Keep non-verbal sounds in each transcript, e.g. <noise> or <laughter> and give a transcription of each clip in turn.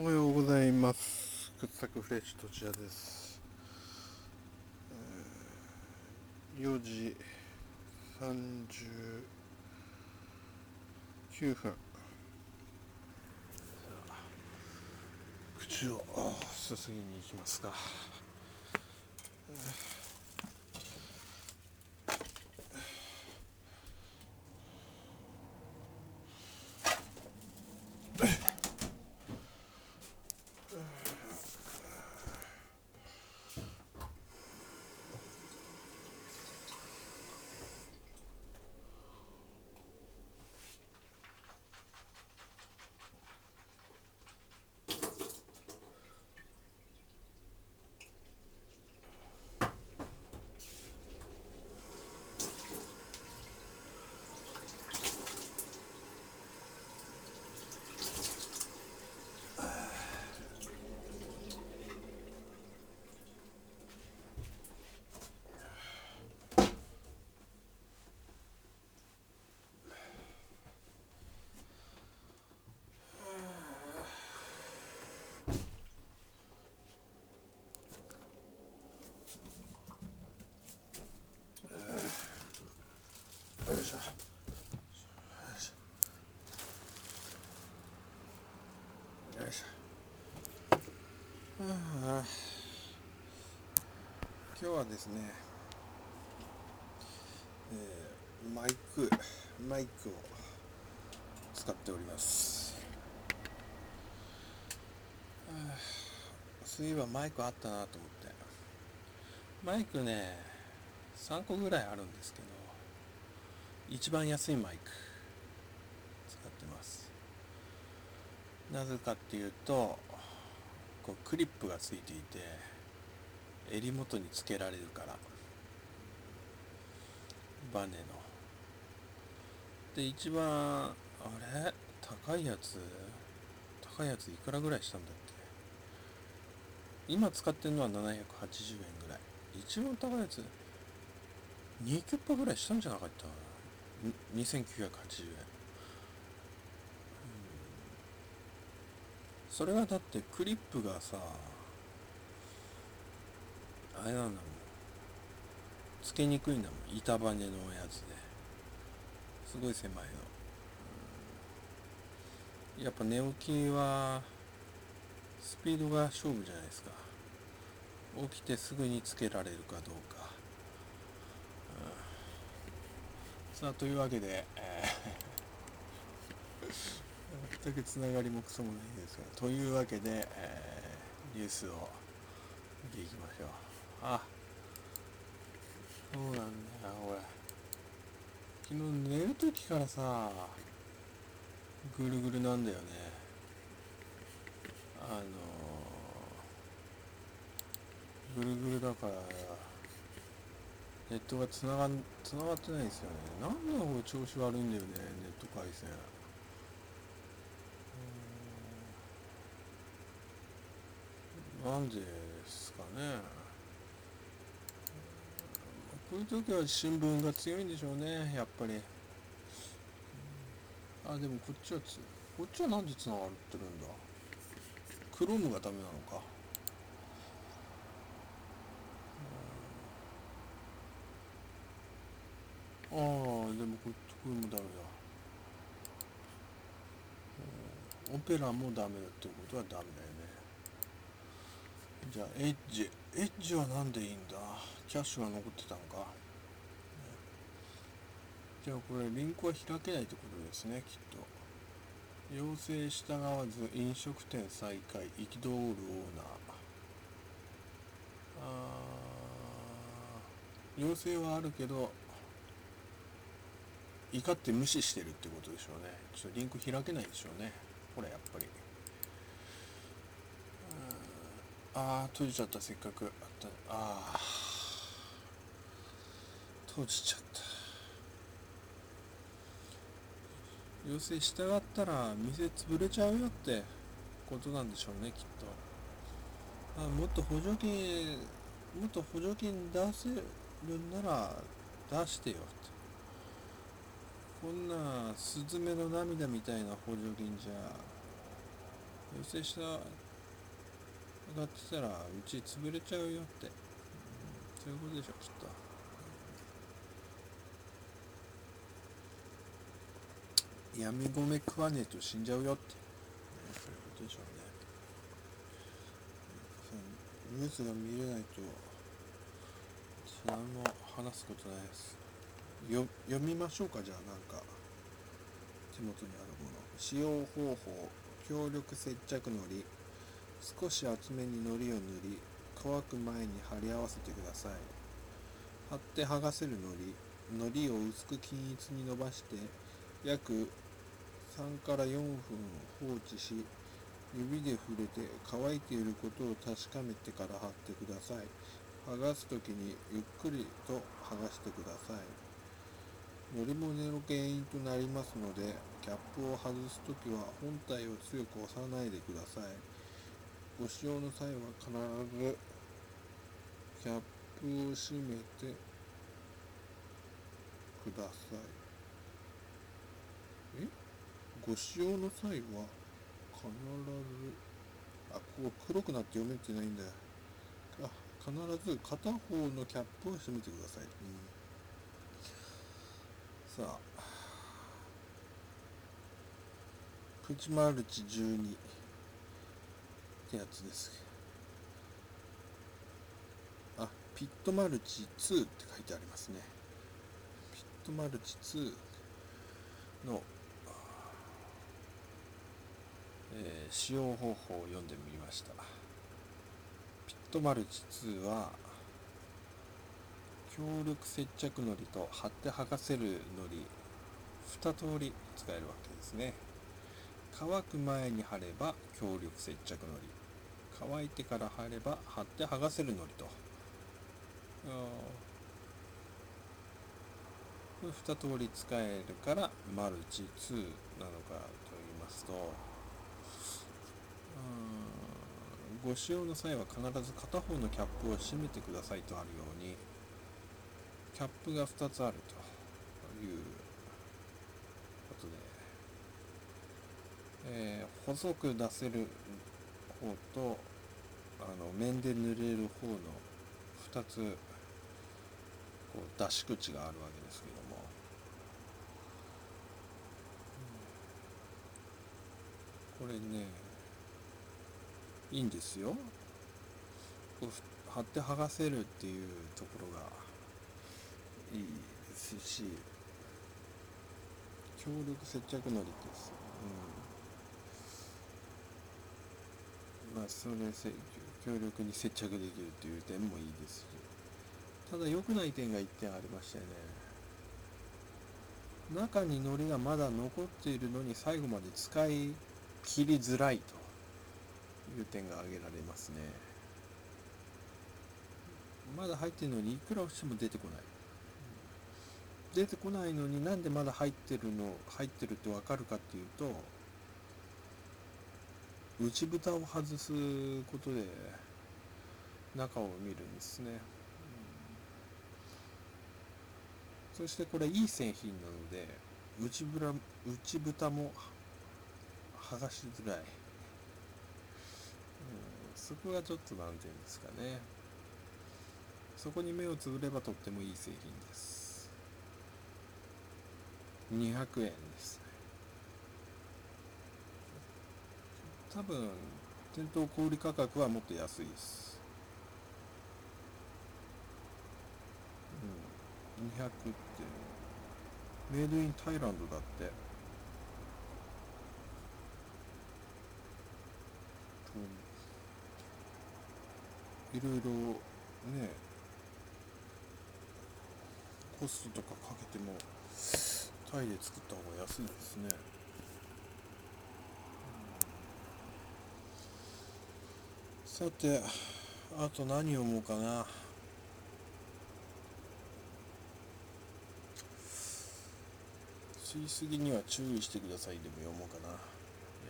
おはようございます。掘削フレッシュとちやです、4時39分。口をすすぎに行きますか。今日はですね、えーマイクマイクを使っております。はあそういえばマイクあったなと思って。マイクね3個ぐらいあるんですけど一番安いマイク使ってます。なぜかっていうとこうクリップがついていて襟元につけられるから。バネの。で一番あれ？高いやつ？高いやついくらぐらいしたんだっけ？今使ってるのは780円ぐらい。一番高いやつ2キュッパぐらいしたんじゃなかったかな？2980円、うん。それはだってクリップがされなんだもんつけにくいんだもん。板バネのやつで。すごい狭いの、やっぱ寝起きはスピードが勝負じゃないですか。起きてすぐにつけられるかどうか。さあというわけで、えー <laughs> 全くつながりもクソもないですがというわけで、えーニュースを見ていきましょう。あそうなんだよ俺。昨日寝る時からさぐるぐるなんだよね。あのぐるぐるだからネットがつながつながってないですよね。なんでこれ調子悪いんだよねネット回線。うん。なんでですかね。こういう時は新聞が強いんでしょうねやっぱり。あでもこっちはつこっちはなんでつながってるんだ？クロームがダメなのか。ああでもここれもダメだ。オペラもダメだってことはダメだよね。じゃあエッジ。エッジはなんでいいんだ？キャッシュが残ってたのか、ねじゃあこれリンクは開けないってことですねきっと。要請従わず飲食店再開憤るオーナー。あー要請はあるけど怒って無視してるってことでしょうね。ちょっとリンク開けないでしょうね。これやっぱり。うーんああ閉じちゃったせっかく。あった。ああ閉じちゃった。要請従ったら店潰れちゃうよってことなんでしょうねきっと。あもっと補助金もっと補助金出せるんなら出してよって。こんなスズメの涙みたいな補助金じゃ調整した上がってたらうち潰れちゃうよって、そういうことでしょきっと。闇米食わねえと死んじゃうよって、ねそういうことでしょうね。ニュースが見れないと何も話すことないです。よ読みましょうかじゃあなんか。手元にあるもの。使用方法強力接着のり。少し厚めにのりを塗り乾く前に貼り合わせてください。貼って剥がせるのりのりを薄く均一に伸ばして約3から4分放置し指で触れて乾いていることを確かめてから貼ってください剥がす時にゆっくりと剥がしてください。乗り物の原因となりますのでキャップを外す時は本体を強く押さないでください。ご使用の際は必ずキャップを閉めてください。ご使用の際は必ずあここ黒くなって読めてないんだよ。あ必ず片方のキャップを閉めてください、うん、さあ。プチマルチ12ってやつです。あピットマルチ2って書いてありますね。ピットマルチ2のえー、使用方法を読んでみました。ピットマルチ2は強力接着のりと貼って剥がせるのり2通り使えるわけですね。乾く前に貼れば強力接着のり。乾いてから貼れば貼って剥がせるのりと。2通り使えるからマルチ2なのかと言いますとご使用の際は必ず片方のキャップを閉めてくださいとあるようにキャップが2つあるということで、えー、細く出せる方とあの面で塗れる方の2つこう出し口があるわけですけども、これねいいんですよ。貼って剥がせるっていうところがいいですし強力接着のりです。うん。まあそれ強力に接着できるっていう点もいいですし。ただ良くない点が1点ありましてね。中に糊がまだ残っているのに最後まで使い切りづらいと。いう点が挙げられますね。まだ入ってるのにいくら押しても出てこない。出てこないのになんでまだ入ってるの入ってるって分かるかっていうと内蓋を外すことで中を見るんですね、そしてこれいい製品なので内内蓋も剥がしづらい。そこがちょっと難点ですかね。そこに目をつぶればとってもいい製品です。200円です。ね多分店頭小売価格はもっと安いです。うん。200って。メイドインタイランドだって。いろいろねコストとかかけてもタイで作った方が安いですね、さてあと何読もうかな。吸いすぎには注意してください。でも読もうかな。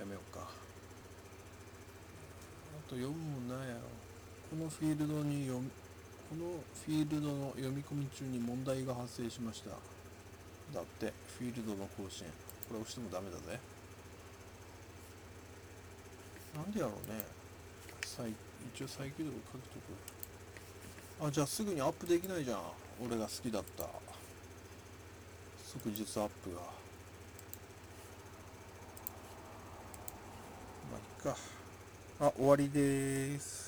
やめようか。あと読むもんなんやろ。このフィールドに読みこのフィールドの読み込み中に問題が発生しました。だってフィールドの更新。これ押してもダメだぜ。なんでやろうね。再一応再起動かけとくあじゃあすぐにアップできないじゃん。俺が好きだった。即日アップが。まあいっか。あ終わりです。